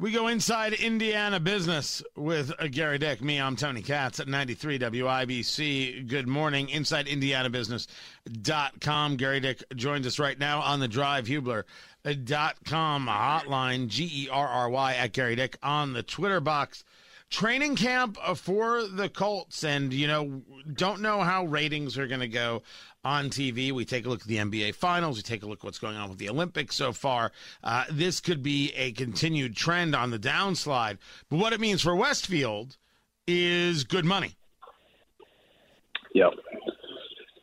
We go inside Indiana business with uh, Gerry Dick. Me, I'm Tony Katz at 93 WIBC. Good morning. Inside IndianaBusiness.com. Gerry Dick joins us right now on the Drive Hubler dot com hotline G E R R Y at Gerry Dick on the Twitter box. Training camp for the Colts, and you know, don't know how ratings are going to go on TV. We take a look at the NBA Finals. We take a look at what's going on with the Olympics so far. Uh, this could be a continued trend on the downslide. But what it means for Westfield is good money. Yep.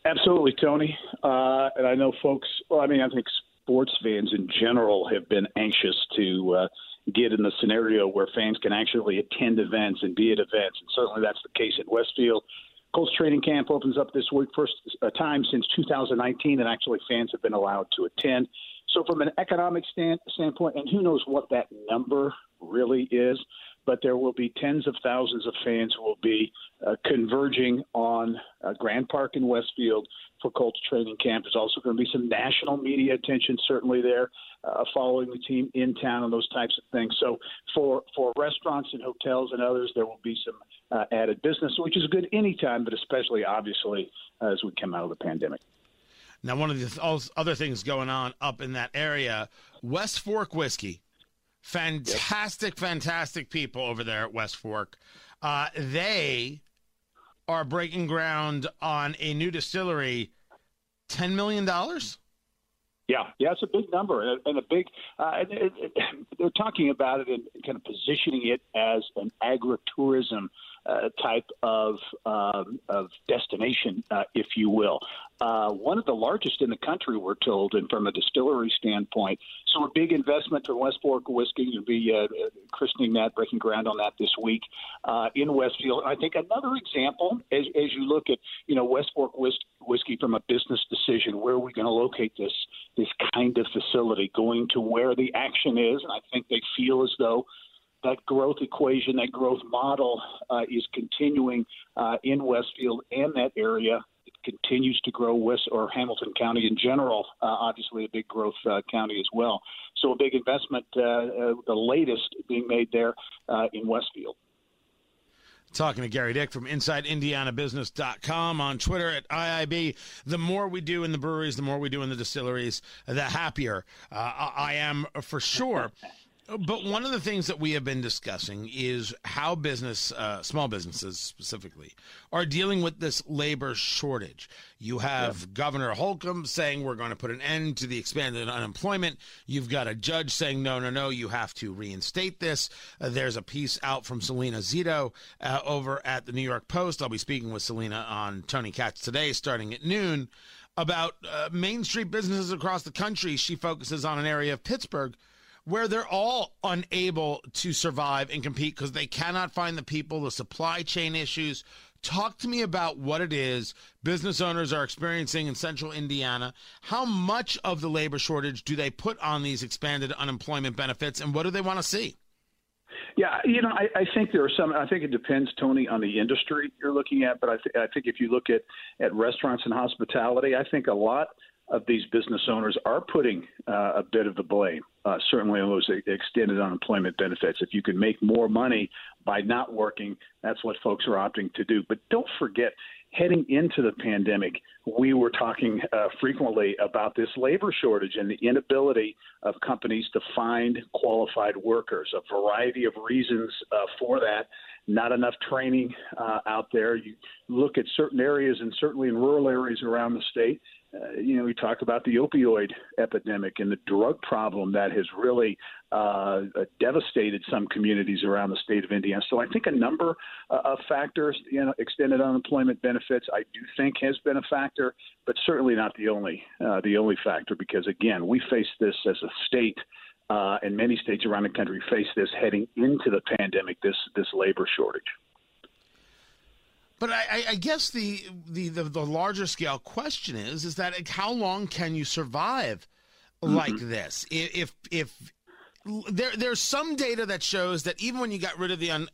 Absolutely, Tony. Uh, and I know folks, well, I mean, I think sports fans in general have been anxious to uh, get in the scenario where fans can actually attend events and be at events. And certainly that's the case at Westfield. Colts training camp opens up this week, first uh, time since 2019, and actually fans have been allowed to attend. So, from an economic stand, standpoint, and who knows what that number really is, but there will be tens of thousands of fans who will be uh, converging on uh, Grand Park in Westfield for Colts training camp. There's also going to be some national media attention, certainly there, uh, following the team in town and those types of things. So for for restaurants and hotels and others, there will be some uh, added business, which is good anytime, but especially obviously uh, as we come out of the pandemic. Now, one of the other things going on up in that area, West Fork whiskey, fantastic, yep. fantastic people over there at West Fork. Uh, they are breaking ground on a new distillery. Ten million dollars. Yeah, yeah, it's a big number and a, and a big. Uh, and it, it, they're talking about it and kind of positioning it as an agritourism uh, type of um, of destination, uh, if you will. Uh, one of the largest in the country, we're told, and from a distillery standpoint. So a big investment for West Fork Whiskey. You'll be uh, christening that, breaking ground on that this week uh, in Westfield. I think another example, as, as you look at you know West Fork Whiskey, whiskey from a business decision, where are we going to locate this this kind of facility, going to where the action is, and I think they feel as though that growth equation, that growth model uh, is continuing uh, in Westfield and that area. Continues to grow West or Hamilton County in general, uh, obviously a big growth uh, county as well. So a big investment, uh, uh, the latest being made there in Westfield. Talking to Gerry Dick from InsideIndianaBusiness.com on Twitter at IIB. The more we do in the breweries, the more we do in the distilleries, the happier I am for sure. But one of the things that we have been discussing is how business, uh, small businesses specifically, are dealing with this labor shortage. You have yeah. Governor Holcomb saying we're going to put an end to the expanded unemployment. You've got a judge saying no, no, no, you have to reinstate this. Uh, there's a piece out from Selena Zito uh, over at the New York Post. I'll be speaking with Selena on Tony Katz today, starting at noon, about uh, Main Street businesses across the country. She focuses on an area of Pittsburgh where they're all unable to survive and compete because they cannot find the people, the supply chain issues. Talk to me about what it is business owners are experiencing in central Indiana. How much of the labor shortage do they put on these expanded unemployment benefits, and what do they want to see? Yeah, you know, I, I think there are some. I think it depends, Tony, on the industry you're looking at. But I, th- I think if you look at at restaurants and hospitality, I think a lot of these business owners are putting uh, a bit of the blame, uh, certainly on those extended unemployment benefits. If you can make more money by not working, that's what folks are opting to do. But don't forget, heading into the pandemic, we were talking uh, frequently about this labor shortage and the inability of companies to find qualified workers. A variety of reasons uh, for that. Not enough training uh, out there. You look at certain areas, and certainly in rural areas around the state, uh, you know, we talk about the opioid epidemic and the drug problem that has really uh, devastated some communities around the state of Indiana. So I think a number uh, of factors, you know, extended unemployment benefits, I do think has been a factor, but certainly not the only uh, the only factor. Because again, we face this as a state. Uh, and many states around the country face this heading into the pandemic, this this labor shortage. But I, I, guess the, the, the the larger scale question is is that how long can you survive like mm-hmm. this? If if there there's some data that shows that even when you got rid of the un,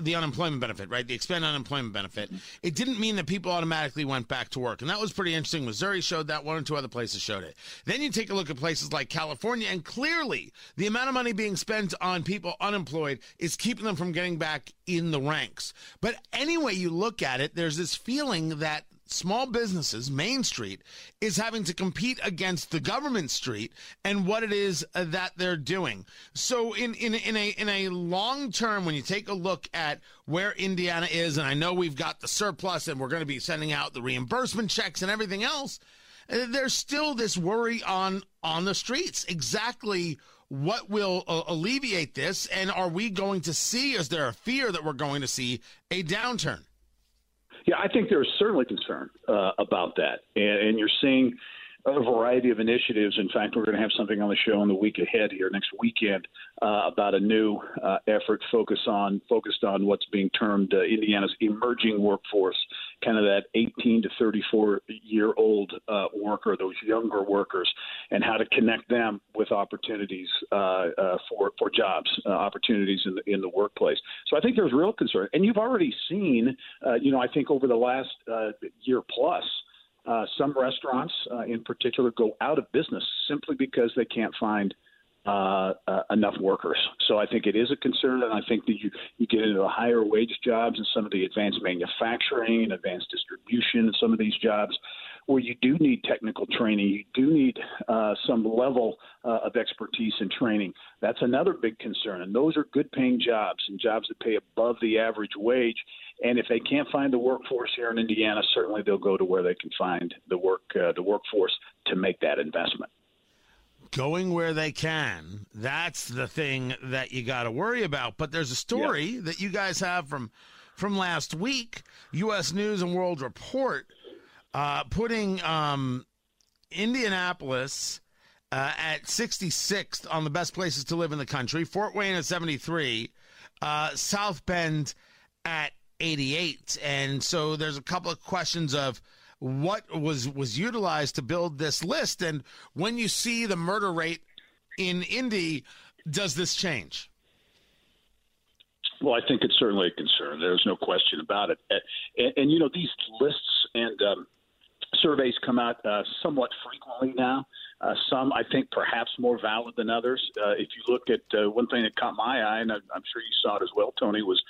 the unemployment benefit, right? The expanded unemployment benefit. It didn't mean that people automatically went back to work. And that was pretty interesting. Missouri showed that, one or two other places showed it. Then you take a look at places like California, and clearly the amount of money being spent on people unemployed is keeping them from getting back in the ranks. But anyway, you look at it, there's this feeling that small businesses, Main Street, is having to compete against the government street and what it is uh, that they're doing. So in, in, in a, in a long term, when you take a look at where Indiana is, and I know we've got the surplus and we're going to be sending out the reimbursement checks and everything else, uh, there's still this worry on, on the streets. Exactly what will uh, alleviate this? And are we going to see, is there a fear that we're going to see a downturn? Yeah, I think there's certainly concern uh, about that, and, and you're seeing a variety of initiatives. In fact, we're going to have something on the show in the week ahead here next weekend uh, about a new uh, effort focused on focused on what's being termed uh, Indiana's emerging workforce, kind of that 18 to 34 year old uh, worker, those younger workers, and how to connect them with opportunities uh, uh, for for jobs, opportunities in the in the workplace. So I think there's real concern, and you've already seen, you know, I think over the last year plus. Uh, some restaurants, uh, in particular, go out of business simply because they can't find uh, uh, enough workers. So I think it is a concern, and I think that you you get into the higher wage jobs and some of the advanced manufacturing and advanced distribution and some of these jobs where you do need technical training, you do need uh, some level uh, of expertise and training. That's another big concern, and those are good paying jobs and jobs that pay above the average wage. And if they can't find the workforce here in Indiana, certainly they'll go to where they can find the work uh, the workforce to make that investment. Going where they can, that's the thing that you got to worry about. But there's a story yeah. that you guys have from from last week, U.S. News and World Report uh, putting um, Indianapolis uh, at 66th on the best places to live in the country, Fort Wayne at 73, uh, South Bend at 88. And so there's a couple of questions of what was was utilized to build this list and when you see the murder rate in Indy does this change? Well, I think it's certainly a concern. There's no question about it. And, and you know, these lists and um, surveys come out uh, somewhat frequently now. Uh, some, I think, perhaps more valid than others. Uh, if you look at uh, one thing that caught my eye, and I'm sure you saw it as well, Tony, was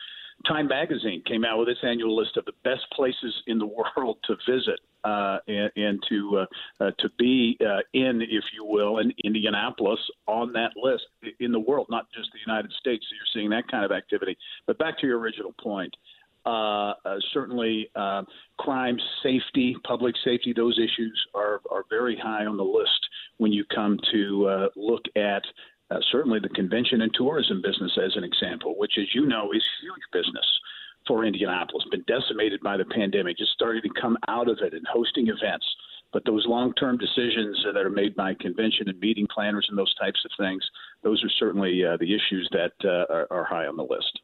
Time Magazine came out with its annual list of the best places in the world to visit uh, and, and, to uh, uh, to be uh, in, if you will, in Indianapolis on that list in the world, not just the United States. So you're seeing that kind of activity. But back to your original point. Uh, uh, certainly, crime, safety, public safety, those issues are, are very high on the list when you come to look at uh, certainly the convention and tourism business as an example, which, as you know, is huge business for Indianapolis, been decimated by the pandemic, just starting to come out of it and hosting events. But those long term decisions that are made by convention and meeting planners and those types of things, those are certainly uh, the issues that uh, are, are high on the list.